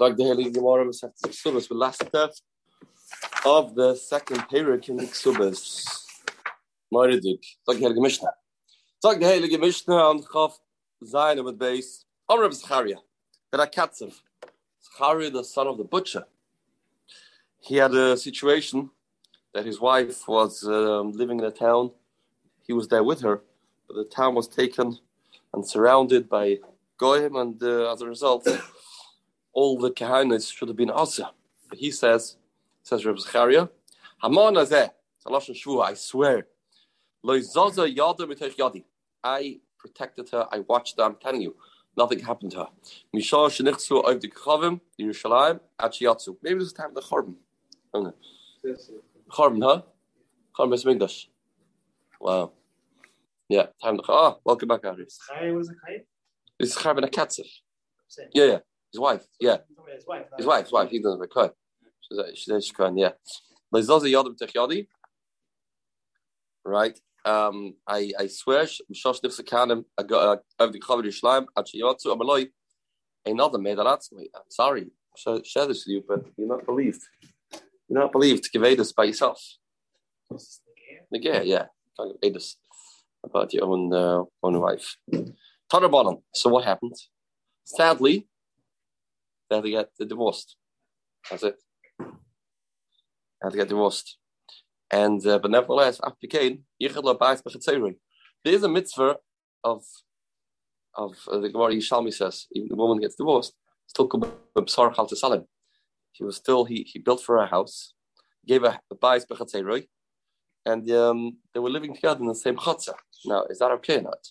Like the Holy Gemara Subas, the last step of the second parak in the Subas. Moiridik. Like the Heilige Mishnah. Like the Heilige Mishnah on Chav Zayin with base. Amr Zachariah. Ben Akatzev. Zachariah, the son of the butcher. He had a situation that his wife was um, living in a town. He was there with her, but the town was taken and surrounded by Goyim, and uh, as a result, all the kahanas should have been asa. But he says, says Reb Zechariah, Haman azeh, I swear, I protected her, I watched her, I'm telling you, nothing happened to her. Mishal shenichzu of the Kachavim, Yerushalayim, Achiyatsu. Maybe this time the Charbon. Charbon, huh? Charbon is Migdash. Wow. Yeah, time the Ah, welcome back, Aris. Chai was a Chai? Is Charbon a Katzif. Yeah, yeah. His wife, yeah. His wife. His wife. He doesn't have a cut. She says she can, yeah. Right. Um, I I swear, Mishosh Nifsakanim, of the Chavir Yishlaim, Achiyotsu, Amaloi, another made me. I'm sorry, share, share this with you, but you're not believed. You're not believed to give this by yourself. Negea, yeah. Can't give this about your own uh, own wife. Tanabanan. So what happened? Sadly, they had to get divorced. That's it. They had to get divorced. And uh, but nevertheless, after Cain, there is a mitzvah of of uh, the Gemara Yerushalmi says, even the woman gets divorced, still to Salim. He was still he he built for her a house, gave a, a bais bechatzeiroi, and um, they were living together in the same chatzah. Now, is that okay or not?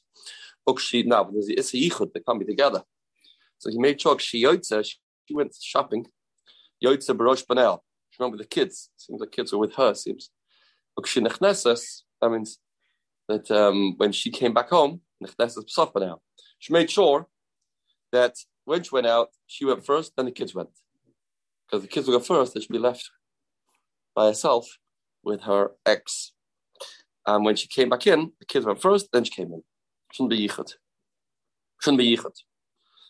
Ukshi now, but there's a yichud, they can't be together. So he made sure she yotze, she went shopping. Yotze barosh banel. Remember the kids. Seems like kids were with her. Seems. That means that um, when she came back home, she made sure that when she went out, she went first, then the kids went. Because the kids would go first, they should be left by herself with her ex. And when she came back in, the kids went first, then she came in. Shouldn't be yichud. Shouldn't be yichud.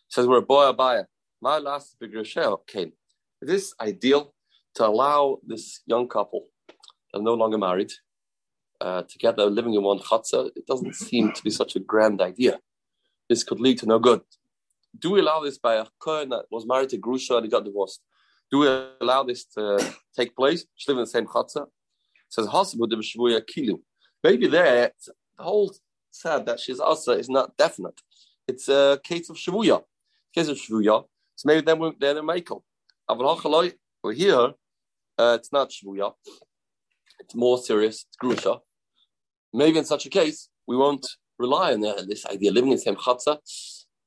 Says we're a boy abaya. My last big Rochelle came. Is this ideal to allow this young couple that are no longer married uh, together living in one chatzah? It doesn't seem to be such a grand idea. This could lead to no good. Do we allow this by a kohen that was married to Grusha and he got divorced? Do we allow this to take place? She live in the same chatzah. It says kilu. Maybe there the whole said that she's also is not definite. It's a case of shavuya. Case of shavuya. So maybe then we're then Michael. We're here. Uh, it's not shvuya. It's more serious. It's grusha. Maybe in such a case, we won't rely on uh, this idea. Living in the same chatzah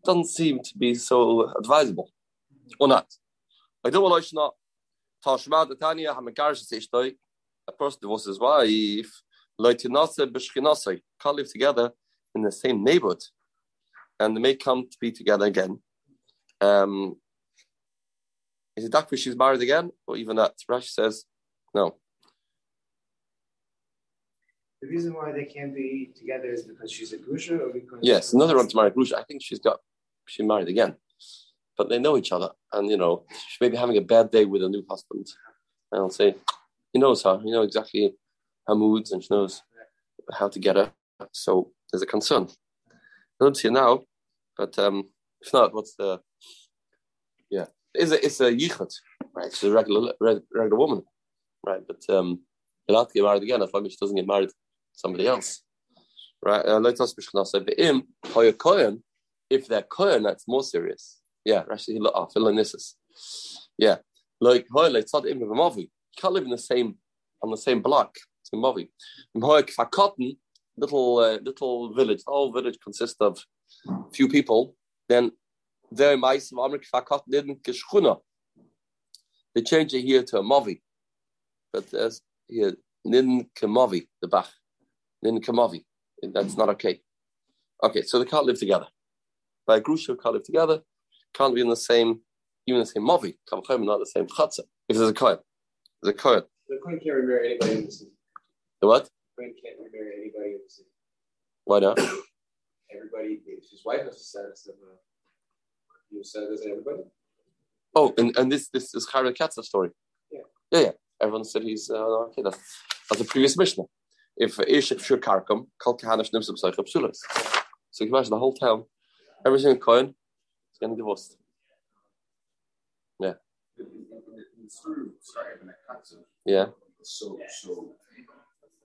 doesn't seem to be so advisable, or not. I don't want to. Tashma. A person divorces his wife. Loitinase b'shchinase can't live together in the same neighborhood, and they may come to be together again. Um, is it Dakfi she's married again, or even that? Rashi says no. The reason why they can't be together is because she's a grusha, or because yes, another one to marry grusha. I think she's got she married again, but they know each other, and you know she may be having a bad day with a new husband. And I'll say, he knows her, he knows exactly her moods, and she knows how to get her. So there's a concern. I don't see it now, but um, if not, what's the yeah? It's a it's a yichud, right? She's a regular regular woman, right? But um, you'll have to get married again as long as she doesn't get married to somebody else, right? If they're kohen, that's more serious. Yeah, Rashi ah, philonisis. Yeah, like You can't live in the same on the same block. It's a movi. Little uh, little village. The whole village consists of few people. Then they change it here to a movi. But there's here, Nin Kamovi, the Bach. Nin Kamovi. That's not okay. Okay, so they can't live together. By a Grusha can't live together, can't be in the same, even the same Movi, Kamchayim, not the same Chatzah. If there's a Kohen. There's a Kohen. The Kohen can't remarry anybody in the city. The what? The Kohen can't remarry anybody in the city. Why not? Everybody, his wife has the status of a you said this everybody? Oh, and, and this this is Chara Katz's story. Yeah. yeah, yeah. Everyone said he's uh, okay. That's, that's a previous Mishnah. If Ish Shur Karkum, Kal Kahanish Nimsum Psychab Sulas. So you can imagine the whole town, every single coin is getting divorced. Yeah. Yeah. So, so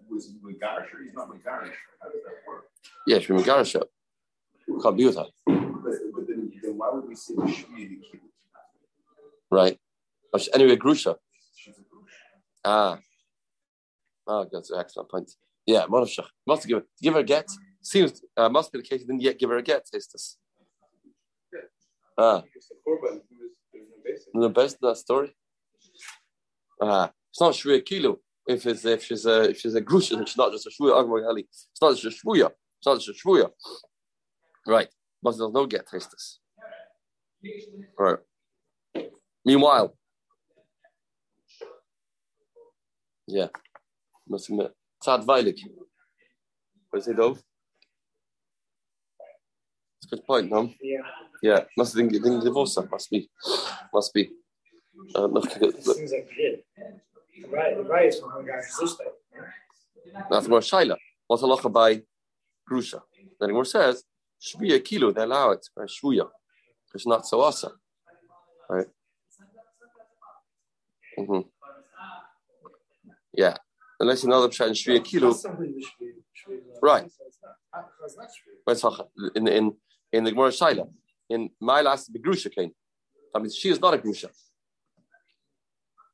was or he's not Megarish? How does that work? Yeah, she's Megarish. Can't be with. But, but then, then why would we say the Shmi? Right. Oh, Anyway, Grusha. Ah. Oh, that's an excellent point. Yeah, Monashach. Must give, her, give her a get. Seems, uh, must be the case he didn't yet give her a get, taste this. Ah, the korban. He was, there was no basis. the best of that story. Ah, it's not Shvuya Kilo. If it's if she's a if she's a grusha, it's not just a shvuya It's not just a shvuya. It's not just a shvuya. Right. But there's no get taste. Right. Meanwhile, yeah, must admit, Tzad Veilig. What is it, Dov? It's a good point, no? Yeah. Yeah, must think think divorce must be, must be. Uh, noch- It seems like he did. Right, right is from Hagar Zishta. That's more Shaila. What's a locha by Grusha? Then it says, Shviya kilo, they allow it by Shvuya. It's not so awesome. Right? hmm Yeah. Unless you know the Pshat in Shviya kilo, Right. In in in the Gemara Shaila. In my last the Grusha came. That means she is not a Grusha.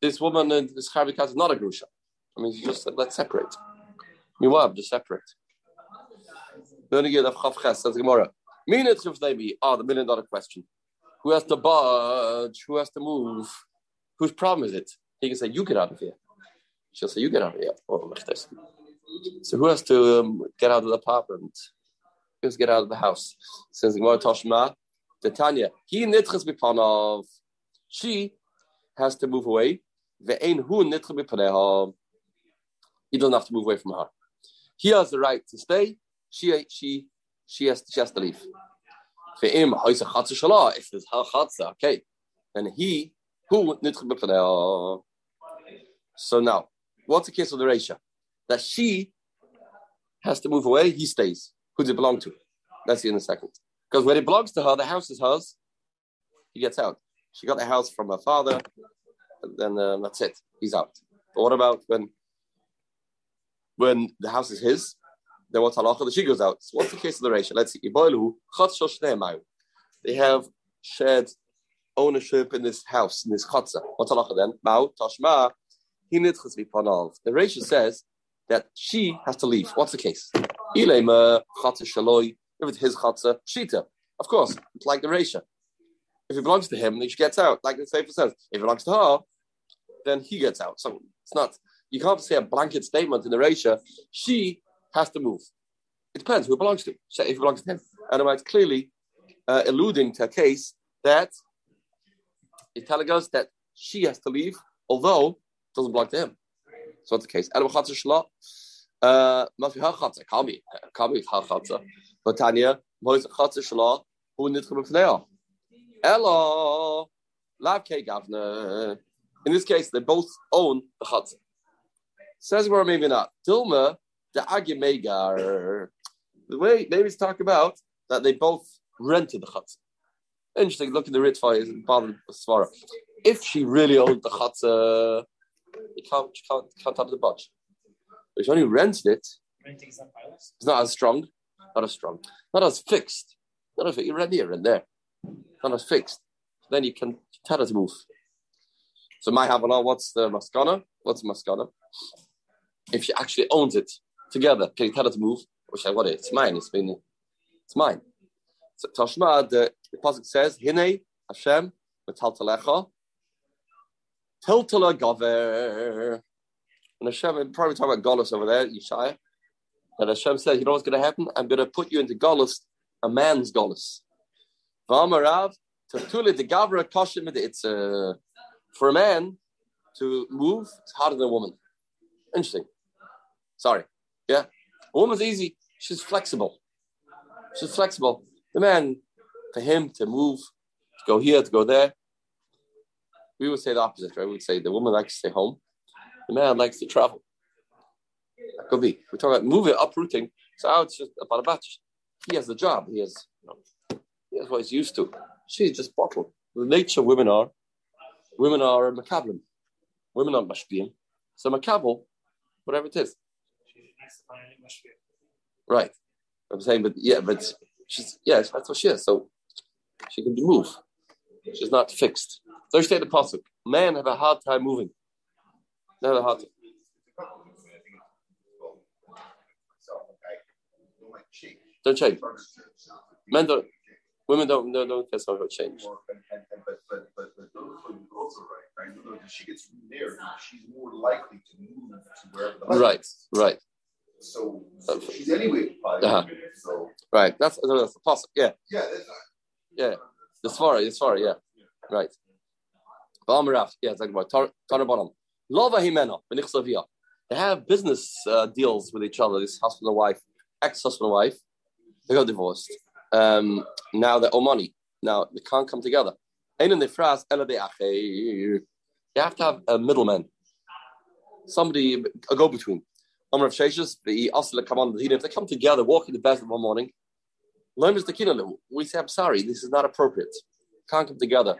This woman in this Charvikat is not a Grusha. I mean, just let's separate. You Meanwhile, just separate. Then again, of Chav Ches says Gemara. Minute of maybe ah the million dollar question. Who has to budge? Who has to move? Whose problem is it? He can say, "You get out of here." She'll say, "You get out of here." Oh. So who has to um, get out of the apartment? Who has to get out of the house? Says Gemara Toshma, Tanya. He nitches b'panav. She has to move away. He doesn't have to move away from her. He has the right to stay. She she she has she has to leave. If there's ha chatzah, okay, then he who. So now, what's the case of the Reisha? That she has to move away, he stays. Who does it belong to? Let's see in a second. Because when it belongs to her, the house is hers. He gets out. She got the house from her father, then um, that's it. He's out. But what about when when the house is his? Then what's halacha? The she goes out. So what's the case of the Reisha? Let's see. They have shared ownership in this house, in this chatzah. What's halacha then? Mao, tashma, he nitchas. The Reisha says that she has to leave. What's the case? Ilema chatzah shaloi. If it's his chatzah, shita. Of course, it's like the Reisha. If it belongs to him, then she gets out. Like the Seifa says, if it belongs to her, then he gets out. So it's not. You can't say a blanket statement in Reisha. She has to move. It depends who it belongs to. If it belongs to him, and it's clearly uh, alluding to a case that it's telling us that she has to leave, although it doesn't belong to him. So what's the case? Adam chatzah shla, uh, must be her chatzah. Be. Can't her chatzah. But Tanya, moiz chatzah shla, who nitchem b'fnei Ella, lav ke gavna. In this case, they both own the chatzah. Says where maybe not. Dilma, the agimegar. The way maybe it's talk about that they both rented the chatzah. Interesting. Look at the Ritva and bother Svara. If she really owned the chatzah, you can't, you can't, can't have the budge. But if she only rented it, it's not as strong, not as strong, not as fixed. Not as you rent here and there, not as fixed. Then you can tell her to move. So my Havana, what's the maskana? What's the maskana? If she actually owns it together, can you tell her to move? Which I what it? It's mine. It's been, it's mine. So Tashma, the, the pasuk says, "Hine Hashem v'taltalecha tiltala gaver." And Hashem, I'm probably talking about Golos over there, Yeshaya. And Hashem says, "You know what's going to happen? I'm going to put you into Golos, a man's Golos." V'amarav tatuli de gavra kashim It's uh, for a man to move. It's harder than a woman. Interesting. Sorry. Yeah, a woman's easy. She's flexible. She's flexible. The man, for him to move, to go here, to go there, we would say the opposite, right? We would say the woman likes to stay home, the man likes to travel. That could be. We're talking about moving, uprooting. So now it's just about a batch. He has the job. He has, you know, he has what he's used to. She's just bottled. The nature women are, women are makablim. Women aren't mashpiyim. So makabel, whatever it is. Right. I'm saying, but yeah, but she's, yes, that's what she is. So she can move. She's not fixed. So say the pasuk. Men have a hard time moving. They have a hard time. Don't change. Men don't. Women don't. No, don't care so about change. But but but but also right, right? If she gets married, she's more likely to move to wherever. The Right. Right. So, so she's anyway. Uh-huh. So Right. That's that's pasuk. Yeah. yeah, that's not. Yeah. The svara. The svara. Yeah. Right. Ba'amarav. Yeah. It's like about Tana bottom. Lova himena. b'nichsavia. They have business uh, deals with each other. This husband and wife, ex-husband and wife. They got divorced. Um, now they owe money. Now they can't come together. In. You have to have a middleman, somebody a go-between. Amr Rav Sheshes, the If they come together, walk walking the best one morning. We say, I'm sorry, this is not appropriate. Can't come together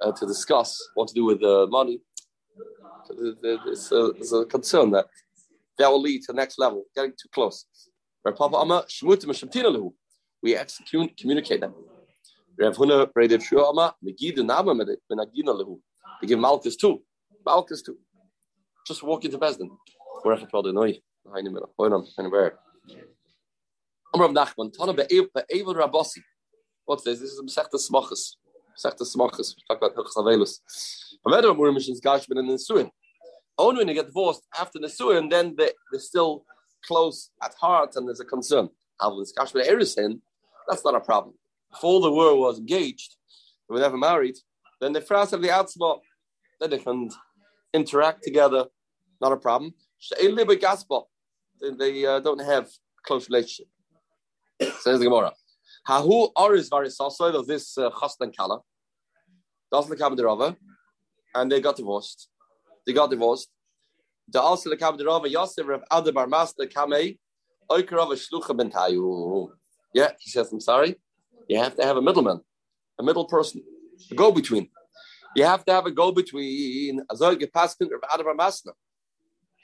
uh, to discuss what to do with the money. It's a, a concern that that will lead to the next level, getting too close. We execute, communicate them. Rav Huna, Rediv Shua Amma, Megid and Amma Menagina Lahu. They give Malchus too. Malchus too. Just walk into Besdin. Where I told Noi. Heine Miller. Hoinam, and where? Amr Rav Nachman, Tana Rabossi. What's this? This is Mesechta Smachas. Mesechta Smachas. We talk about Hilchas Avelus. However, Amr mentions Gashman and Nisuin. Only when they get divorced after Nisuin, then they, they're still close at heart and there's a concern. That's not a problem. Before the world was engaged, they were never married, then the phrase of the outside, then they can interact together, not a problem. They, uh, don't have close relationship. Says the Gemara. Hahu oris varisasoid of this uh, chastan kala. Doesn't come the Rava, and they got divorced. They got divorced. The also the the Rava Yosef Rav Adabar Master Kamei. Yeah, he says, I'm sorry. You have to have a middleman, a middle person, a go between. You have to have a go between.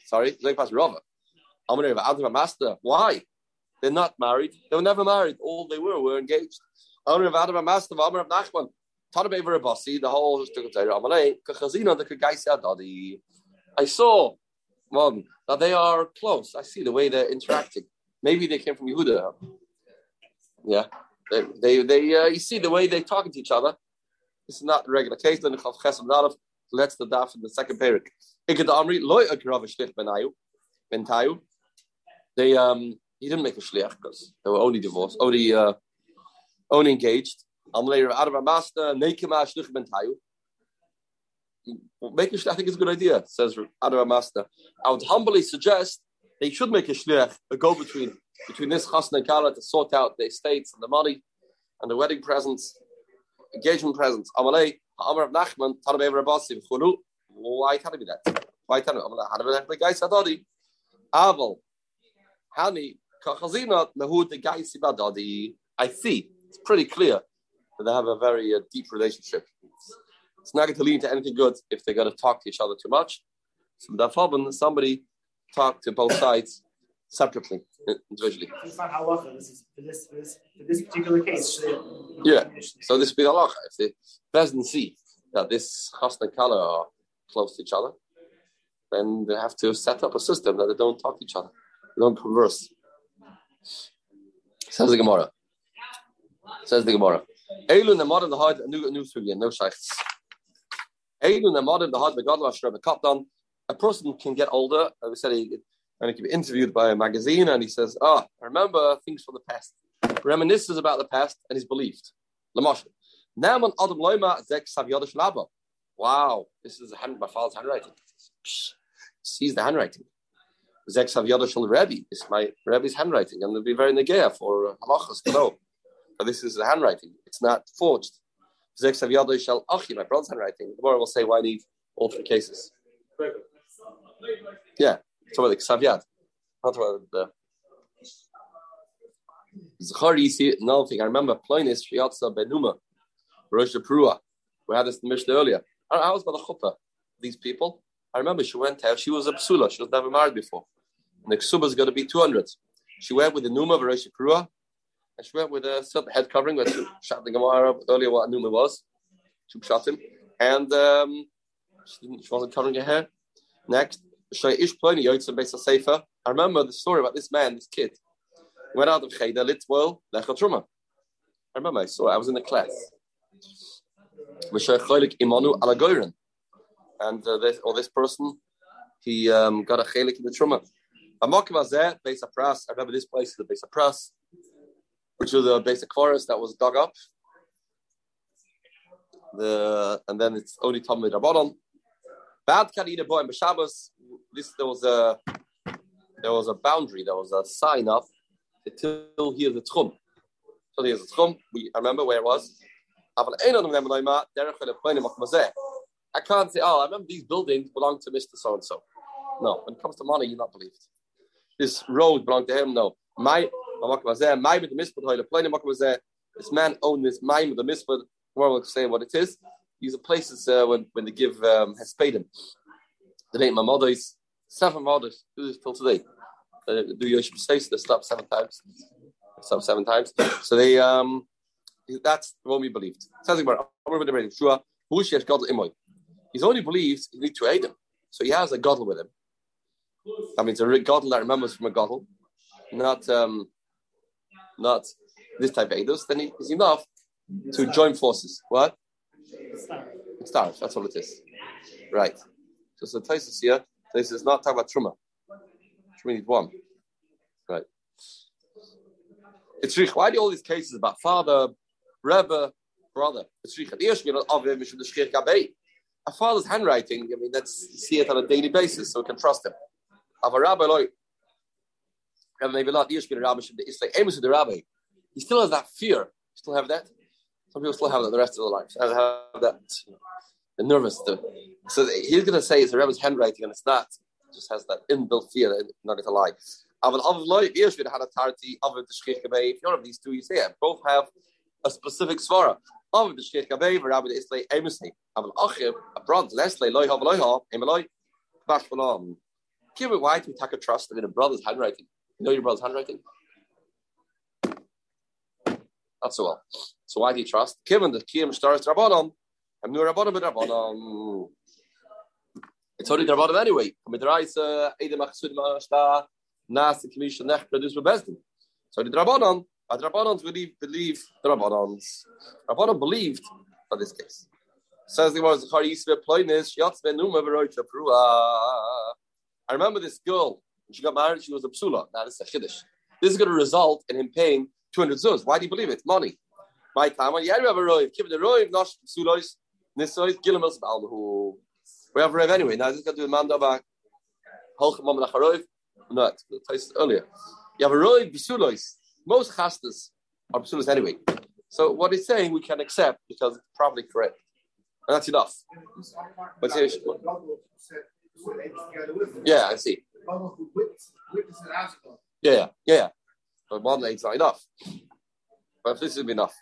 Sorry. Why? They're not married. They were never married. All they were were engaged. The whole. I saw one that they are close. I see the way they're interacting. Maybe they came from Yehuda. Yeah, they, they, they uh, you see the way they're talking to each other. This is not a regular case. The lets the daf in the second parak. They um he didn't make a shliach because they were only divorced, only uh, only engaged. Make a shliach, I think it's a good idea, says of master. I would humbly suggest they should make a shliach, a go between between this chasna and kala to sort out the estates and the money and the wedding presents, engagement presents. Amalei, Amar Rav Nachman, Tanabe Rabasi, Chulu. Why can't it be that? Why can't it? How do we guy Sadodi? Aval, Hani, Kachazina, Nahud, the guy Sibadodi. I see. It's pretty clear that they have a very uh, deep relationship. It's not going to lead to anything good if they're going to talk to each other too much. So somebody talk to both sides separately, individually. It's not halacha. This is for this for this for this particular case. Yeah. So this be halacha. If the president see that this chasna and kala are close to each other, then they have to set up a system that they don't talk to each other, they don't converse. Says the Gemara. Says the Gemara. Eilu nemad the heart, new new no. Eilu nemad the heart, the God of Shreb Kapdan. A person can get older. As we said, he, and he can be interviewed by a magazine, and he says, "Ah, I remember things from the past, reminisces about the past, and he's believed." Lamasha. On Adam Loima Zek Savyadash Laba. Wow, this is a hand, my father's handwriting. Psh, sees the handwriting. Zek Savyadash Rebbe. Is my Rebbe's handwriting, and it'll be very negaya for uh, halachas to know. But this is the handwriting. It's not forged. Zek Saviado Shal Achi, my brother's handwriting. The will say why I need all three cases. Yeah, talk about the Saviad. Not about the another thing. I remember Ploinis Shiatza Benuma, Rosh Prua. We had this in Mishnah earlier. I was by the chuppah. These people. I remember she went out. She was a psula. She was never married before. And the ksuba is going to be 200. She went with the numa of Rosh Prua. And she went with a certain head covering, which shot the Gemara earlier what numa was. She shot him. And um, she, she wasn't covering her hair. Next, I remember the story about this man, this kid went out of Cheder, lit well, Lechel Truma. I remember I saw it. I was in the class. And uh, this, or this person, he um, got a chelik in the Truma. Amakim Azeh, base of Pras. I remember this place the base of Pras, which was the basic forest that was dug up. The and then it's only Talmud Rabbanon. Bad Kadina boy and B'Shabbos. This there was a there was a boundary. There was a sign up until here the tchum. So here's the tchum. We I remember where it was. I can't say, oh, I remember these buildings belong to Mr. So and so. No, when it comes to money, you're not believed. This road belonged to him. No, my my with the plainimakmazeh. This man owned this mine with the mispud. More will say what it is. These are places uh, when when they give um, hespedim. The name my mother is seven mothers. Do this till today uh, do Yoshim states they stop seven times. Stop seven times. So they um that's what we believed. Sounds like He's only believed he needs to aid him. So he has a godel with him. That means a godel that remembers from a godel, not um not this type of Eidos, then he is enough to join forces. What? Stars. That's all it is. Right. So the Taisus here, Taisus is not talking about Truma we need one. Right. It's Why do all these cases about father, Rebbe, brother? It's A father's handwriting, I mean, let's see it on a daily basis so we can trust him. Of a rabbi, like, maybe not the rabbi it's like Amos the rabbi. He still has that fear. Still have that? Some people still have that the rest of their lives. Have that, nervous. So he's going to say it's a rabbi's handwriting, and it's not just has that inbuilt fear, not going to lie. If you're of these two, you say it. Both have a specific svara. Of the a bronze, it um, why to take a trust in a brother's handwriting. You know your brother's handwriting? Not so well. So why do you trust? Given the Kiyam stars Rabbanon, I'm new Rabbanon, but Rabbanon. Um, it's only the Rabbanim anyway. Midraisa, uh, Ede Machsud Mashta, Nas, Commission, Nech, produced by Bezdin. So the but the Rabbanons believe, believe the Rabbanons. Rabbanon believed for this case. Says the was Charisve Ploinis, Yatz Ben Numa Verocha Prua. I remember this girl, she got married, she was a psula. Now this is a chiddush. This is going to result in him paying 200 zuz. Why do you believe it? Money. My time, yeah, you have a roiv. Give it a roiv, nosh, psulois, nisois, gilimos, balhu. We have a Rev anyway. Now, this is going to do a man dava. Holchem Mom Nacharov. No, it's earlier. You have a Roiv Bisulois. Most chastas are Bisulois anyway. So what he's saying we can accept because it's probably correct. And that's enough. But yeah, I see. Yeah, yeah, yeah. But one eight's not enough. But this is enough,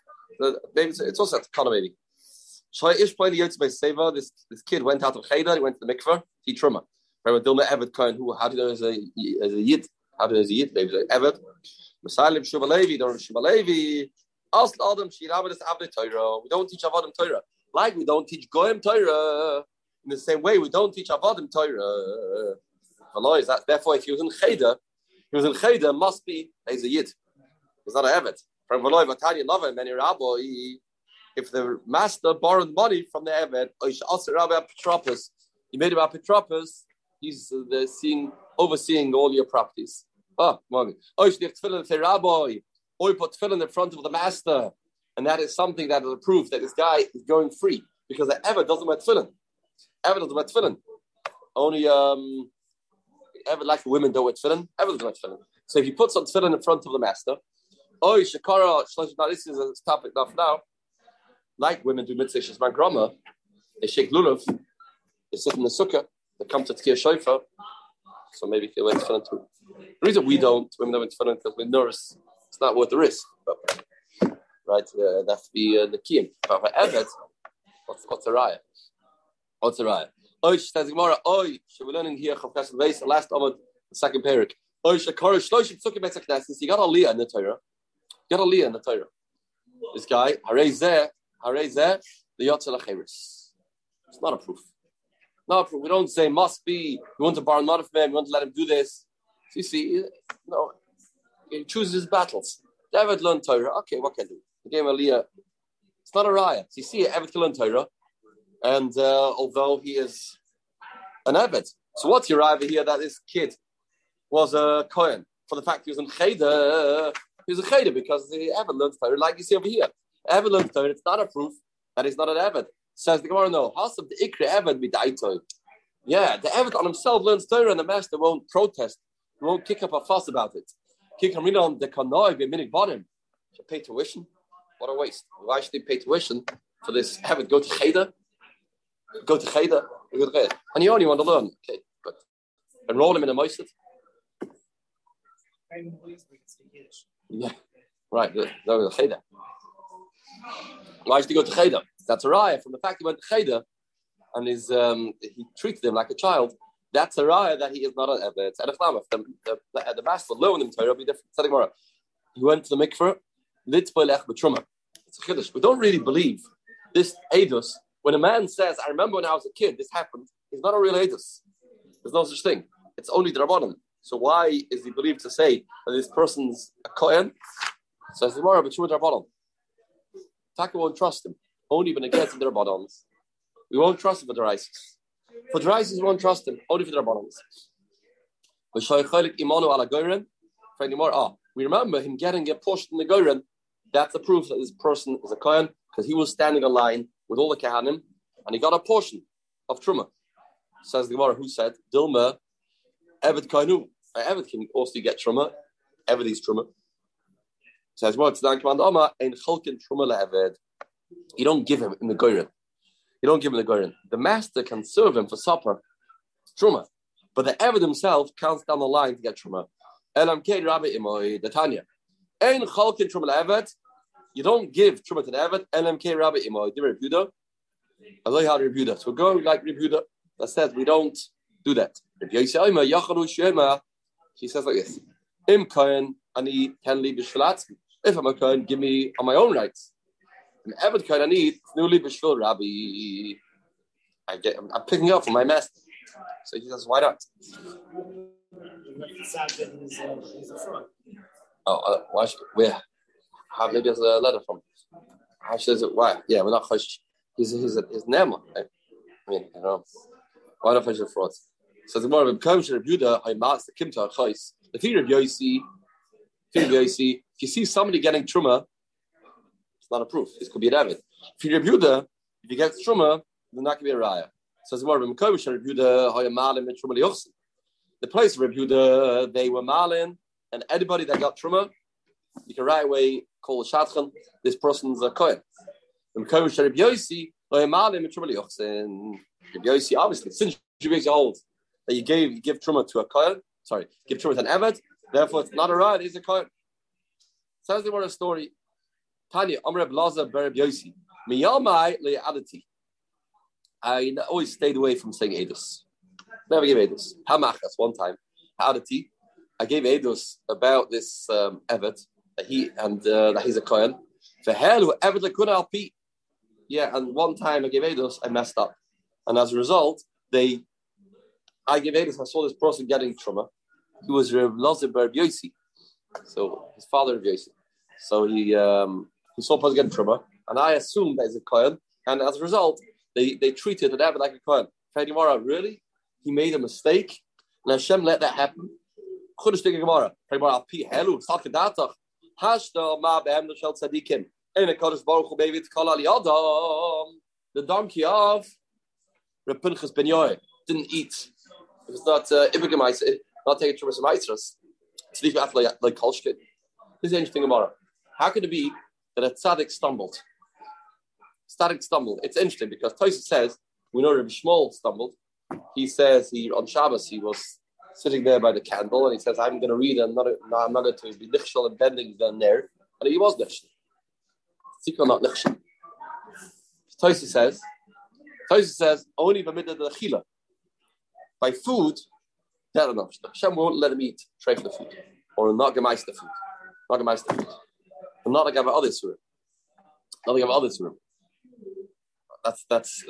maybe it's also economy. This kid went out of Cheder, he went to the mikveh, he truma. Rabbi Dilma Evet Cohen, who how do you know as a as a yid? How do you know as a yid? Maybe Evet. Masalim Shubalevi, don't Shubalevi. Asl Adam Shirabas Abde Torah. We don't teach Avodim Torah. Like we don't teach Goyim Torah. In the same way, we don't teach Avodim Torah. Allah is that therefore if he was in Cheder, he was in Cheder, must be he's a yid. He's not a Evet. From Veloy Vatani Lava, many rabbi if the master borrowed money from the Eved, he made him a Petropus, he's uh, the seeing, overseeing all your properties. Oh, rabbi, or you put tefillin in front of the master, and that is something that is a proof that this guy is going free because the Eved doesn't wear tefillin. Eved doesn't wear tefillin. Only um, Eved like the women don't wear tefillin. Eved doesn't wear tefillin. So if you put some tefillin in front of the master, oh, Shakara, this is a topic enough now. Like women do mitzvah shesman grama, they shake lulav, they sit in the sukkah, they come to tkir shofar. So maybe you went to too. The reason we don't, women don't went because we nurse, it's not worth the risk. But, right, uh, that's the uh, the key. But for Evet, what's what's the raya? What's the raya? Oy, says Gemara. Oy, so we're learning here Chav Beis, the last Amud, the second parak. Oy, shakar shloshim tzukim betzak knesses. You got a Leah in the Torah. You got a Leah in the Torah. This guy, Harei Zeh, Harei Zeh, the Yotzel Acheres. It's not a proof. Not a proof. We don't say must be. We want to borrow not of him. We want to let him do this. So you see, no, he chooses his battles. David learned Torah. Okay, what can I do? He gave him a Leah. It's not a riot. So you see, David can learn Torah, and uh, although he is an Eved, so what's your rival here that this kid was a Kohen for the fact he was in Cheder? He was a Cheder because the Eved learned Torah, like you see over here. Learned Torah. It's not a proof that he's not an Eved. Says the Gemara, no. Of the Ikra Eved midaitoi. Yeah, the Eved on himself learns Torah, and the master won't protest. He won't kick up a fuss about it. Kick him on the kanoi be minik bottom. Should pay tuition. What a waste. Why should they pay tuition for this Eved? Go to Cheder. Go to Cheder. And you only want to learn. Okay, but enroll him in a moiset. Yeah, right. Go to Cheder. Why should he go to Cheder? That's a raya from the fact he went to Cheder and his, um, he treated him like a child. That's a raya that he is not an Eved. It's Edechlama. The, the, the, the master learned him Torah, be different. He went to the mikveh, b'truma. It's a chiddush. We don't really believe this edus. When a man says, "I remember when I was a kid, this happened," he's not a real edus. There's no such thing. It's only rabbanim. So why is he believed to say that this person's a kohen? Says the Gemara, b'truma rabbanim. Taka won't trust him. Only when it gets in their rabbanons. We won't trust him for the rices. For the rices, we won't trust him. Only for the rabbanons. Ah, we remember him getting a pushed in the Goren. That's the proof that this person is a Kohen because he was standing in line with all the Kahanim and he got a portion of Truma. Says the Gemara, who said, Dilma, Eved Kohenu. Eved can also get Truma. Eved is Truma. Says, what? You don't give him in the Goren. You don't give him the Goren. The master can serve him for supper, Truma. But the Eved himself counts down the line to get Truma. LMK Rabbi Imoy, the Tanya. Ein Chalkin Truma le'Eved. You don't give Truma to the Eved. LMK Rabbi Imoy, the Rebuda. Allah had Rebuda. So going like Rebuda. That says we don't do that. She says like this. Im Kohen, ani ten li b'shvilatzmi. If I'm a Kohen, give me on my own rights. An Eved Kohen, I need newly b'shvil Rabbi. I get, I'm, picking up from my master. So he says, why not? Oh, uh, why should, where? How, maybe there's a letter from. How says it? Why? Yeah, we're not chosh. He's his his name. I mean, you know, why not chosh fraud? So the more of comes to Rebuda, I mask to kimta chais. The fear of Yosi, fear of Yosi. If you see somebody getting truma, it's not a proof. This could be an evid. Fear of Rebuda, if you get truma, then that could be a raya. So the more of comes to Rebuda, I malim and truma. The place of Rebuda, they were malin, and anybody that got truma, you can right away call a shatchan. This person's a kohen. The Rabbi Yosi, obviously, since Yosi holds that you gave you give truma to a kohen, sorry, give truma to an eved, therefore it's not a right, he's a kohen. Says the of story. Tanya, Amr Blaza Bereb Yosi. Miyamai le'adati. I always stayed away from saying Edus. Never gave Edus. Hamachas one time. Adati. I gave Edus about this um, Evet that he and uh, that he's a Kohen. For hell, Evet lekuna alpi. Yeah, and one time I gave Edus, I messed up, and as a result, they. I gave Edus. I saw this person getting trauma. He was Reb Lozer Ber Yosi, so his father of Yosi. So he um, he saw person getting trauma, and I assumed that he's a Kohen, and as a result, they they treated the Evet like a Kohen. Fedimara, really? He made a mistake, and Hashem let that happen. Gemara. The donkey of Reb Pinchas Ben Yoy didn't eat. It was not uh, not taking and Maitras. Tzaddik Atla like Kolshkin. This is interesting Gemara. How could it be that a tzaddik stumbled? static stumbled. It's interesting because Tosa says we know Rabbi Yishmael stumbled. He says he on Shabbos he was sitting there by the candle and he says I'm going to read and not no, I'm not going to be nichshel and bending down there and he was nichshel. Sikha not nichshel. Tosa says Tosa says only by of the. By food. Hashem won't let him eat the food or not gemais the food, not gemais the food, and not like other surim, not like other surim. That's that's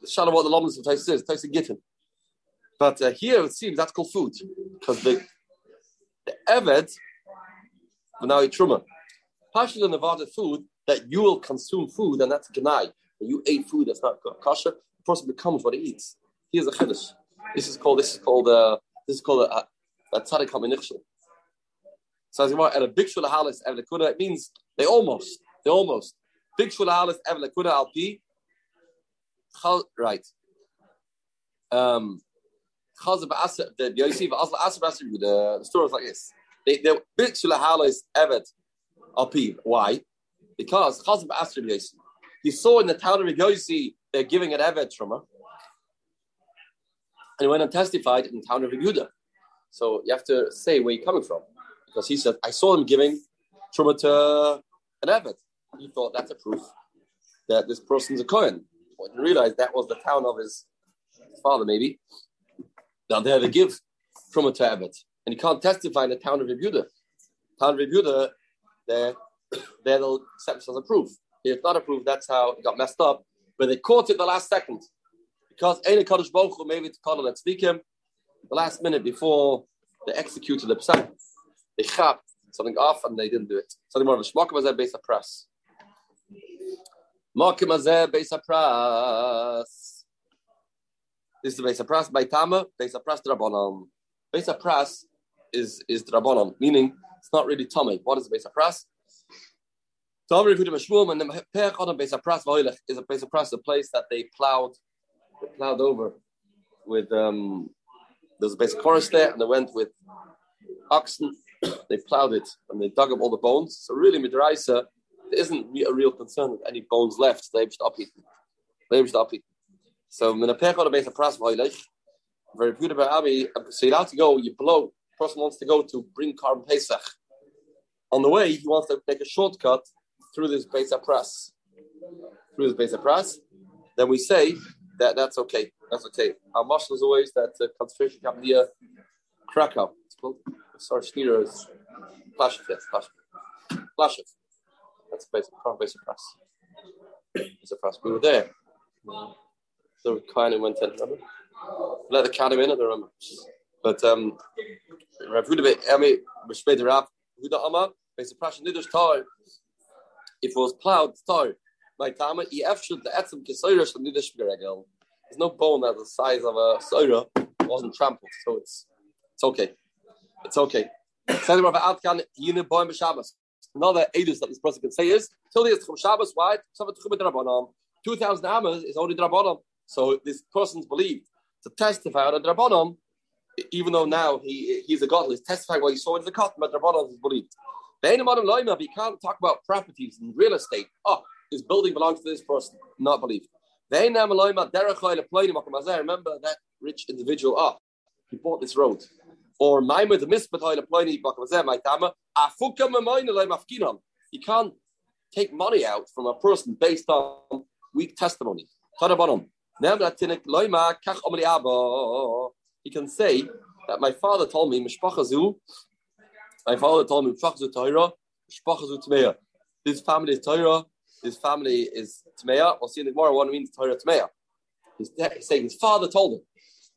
the shadow what the lamas of Taisa is. Taisa giffen. But uh, here it seems that's called food because the the eved will now eat truma. Partially Nevada food that you will consume food and that's gnai. You ate food that's not kosher. The person becomes what he eats. Here's a chiddush. This is called this is called uh, this is called a, tzaddik. So as you and a big shul halis evlekuna, it means they almost, they almost. Big shul halis evlekuna alpi right. Um, the Yosef the story is like this. They they big shulahalis evet alpiv. Why? Because Chazab Asr Yosef. He saw in the town of Yosef they're giving an evet truma, and he went and testified in the town of Yehuda. So you have to say where you're coming from, because he said I saw him giving truma to an evet. He thought that's a proof that this person's a kohen didn't realize that was the town of his father, maybe. Now they had to give from a tablet, and he can't testify in the town of Rebuda. Town of Rebuda, there, they'll accept as a proof. If not a proof, that's how it got messed up. But they caught it the last second because Ein Kaddish Baruch maybe to call it him the last minute before they executed the psak. They chapped something off and they didn't do it. Something more of a shmok was that base of press. Mokim Azeh Beis Pras. This is the Beis Pras by Tama, Beis Pras Drabonom. Beis Pras is is Drabonom, meaning it's not really Tommy. What is Beis Pras? Tom reviewed him Shmuel, and the Perch on Beis Pras Voilech is a Beis Pras, a place that they plowed, plowed over with um. There's a basic forest there, and they went with oxen. they plowed it and they dug up all the bones. So really, midraisa there isn't a real concern with any bones left. They should up They should up So minapech on a base of pras. Very good about Abi. So you have to go. You blow. Person wants to go to bring carbon pesach. On the way, he wants to make a shortcut through this base of press. Through this base of press. Then we say that that's okay. That's okay. Our marshal is always that uh, concentration camp near Krakow. It's called. Sorry, Schneer is Plashev. Yes, Plashev. Plashev. That's basic from basic press. It's a press. We were there. So we kind of went in, remember? Let the cat in, I don't remember. But um Rav Huda Emi Beshped Rav Huda Ama, basic press Nidish Tar. If it was plowed tar, my tama i efshul the etzem kisoyra shel Nidish Geregel. There's no bone that the size of a soira wasn't trampled, so it's it's okay. It's okay. Another edus that this person can say is till the Chum Shabbos. Why? Two thousand amas is only drabanan. So this person's believed to testify on a drabanan, even though now he he's a godless, testifying what he saw in the cut, but drabanan is believed. He can't talk about properties and real estate. Oh, this building belongs to this person, not believed. Remember that rich individual. Ah, he bought this road or Mafkinam. You can't take money out from a person based on weak testimony. He can say that my father told me my father told me Mishpachazu Torah, Mishpachazu Tmeya. His family is Torah, his family is Tmeya. We'll see in the Gemara what means Torah Tmeya. He's saying his father told him,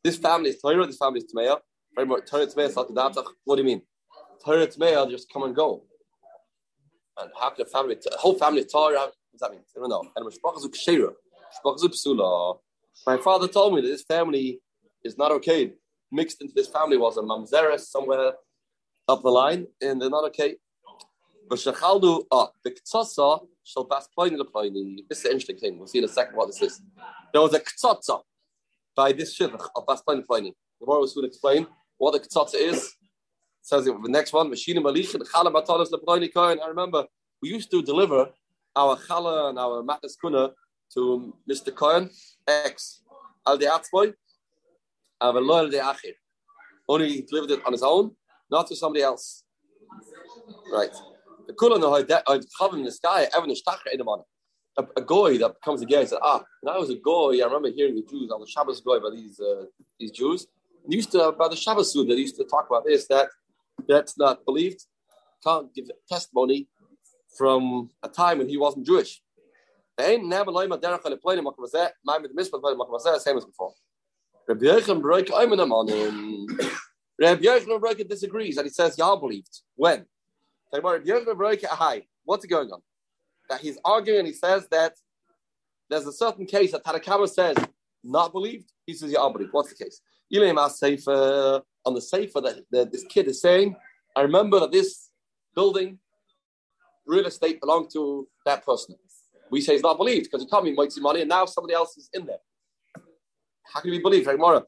this family is Torah, this family is Tmeya. What do you mean? Torah Tmeya just come and go. And how can a family, a whole family Torah, what does that mean? I don't know. And My father told me that this family is not okay. Mixed into this family was a mamzeres somewhere up the line, and they're not okay. But shechaldu ah the ktsasa shall bas ploini leploini. This is interesting thing. We'll see in a second what this is. There was a ktsasa by this shivach of bas ploini leploini. The will soon explain what the ktsatz is. It says it, the next one, Mashina Malichin, Chala Matalas Leploni Kohen. I remember we used to deliver our chala and our matnas kuna to Mr. Cohen X al de atzboy, loyal de achir. Only he delivered it on his own, not to somebody else. Right. A. A, goy that comes together and said, Ah, when I was a goy, I remember hearing the Jews on the Shabbos goy by these uh, these Jews. And used to by the Shabbos they used to talk about this, that that's not believed, can't give testimony from a time when he wasn't Jewish. Same as before. Rabbi Yochanan Baruch disagrees and he says Yah believed. When? What's going on? That he's arguing he says that there's a certain case that Tanakama says not believed. He says Yah believed. What's the case? On the Seifa that, that this kid is saying, I remember that this building, real estate belonged to that person. We say it's not believed because he told me he might money and now somebody else is in there. How can we believe? Right, Mora?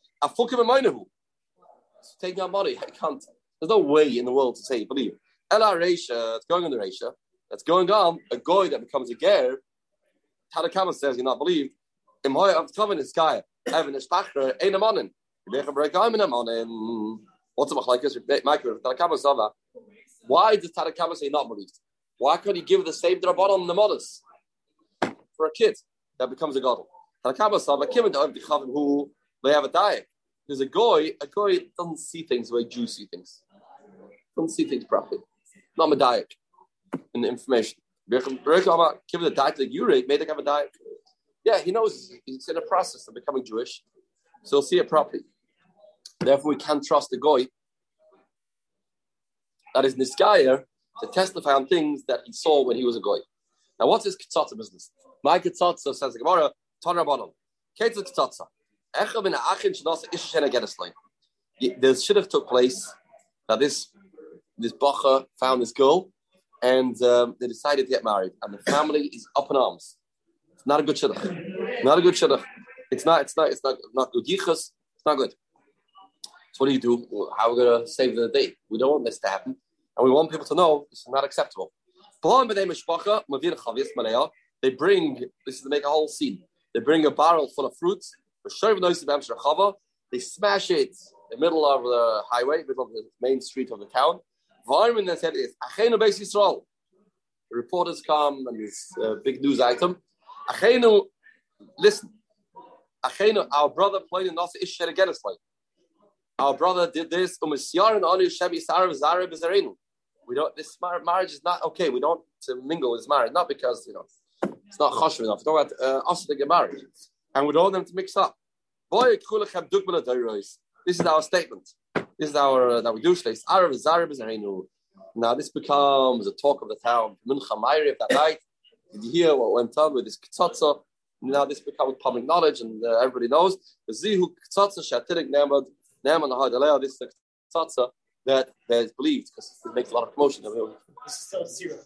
Taking out money. I can't. There's no way in the world to say believe. Ella Reisha, it's going on the Reisha. That's going on. A goy that becomes a ger. Tanakama says you're not believed. Im Hoy of Tovin is Gaia. Evan is Tachra, Ein Amanin. What's the machlekes? Tanakama Sava. Why does Tanakama say not believed? Why can't he give the same drabon on the mothers for a kid that becomes a gadol? Tanakama Sava. Kim who they have a diet. There's a goy. A goy doesn't see things the way Jews see things. Doesn't see things properly. Not diet in the information. Give the diet like you made have a diet. Yeah, he knows he's in a process of becoming Jewish, so he'll see it properly. Therefore, we can't trust the goy that is Niskaya to testify on things that he saw when he was a goy. Now, what's his kitzatza business? My kitzatza says the Gemara, Tanu Rabbanan. Ketzah kitzatza. Echav in Achin Shadas Ishashena Gedeslein. The shidduch took place that this this bacha found this girl and um, they decided to get married, and the family is up in arms. It's not a good shidduch. Not a good shidduch. It's not. It's not. It's not. Not good yichus. It's not good. So what do you do? How are we going to save the day? We don't want this to happen, and we want people to know this is not acceptable. They bring this is to make a whole scene. They bring a barrel full of fruits. They smash it in the middle of the highway, middle of the main street of the town. The said is Achenu Beis Yisrael. Reporters come and it's a big news item. Achenu, listen. Achenu, our brother played in Nasa Ish Sheregenis our brother did this. We don't. This marriage is not okay. We don't mingle with marriage, not because you know it's not choshev enough. We're talking about uh, us to get married, and we don't want them to mix up. Boy, This is our statement. This is our uh, that we do. Space Arabs, Arabs and Ainu. Now this becomes a talk of the town. Mincha of that night. Did you hear what went on with this kitzatza? Now this becomes public knowledge, and uh, everybody knows. The zihu kitzatza shatirik nemad Nam and the this is the that that is believed because it makes a lot of commotion. This is still zero.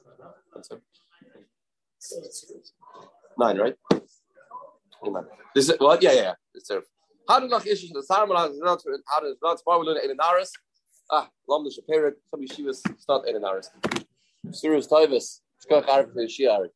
Nine, right? This is what? Yeah, yeah. It's zero. How did Lach issues the Sarmal has not how does not why we learn in Aris? Ah, the Shapira, some yeshivas start in Aris. Sirius Tavis. Shkach Arab for Shiari.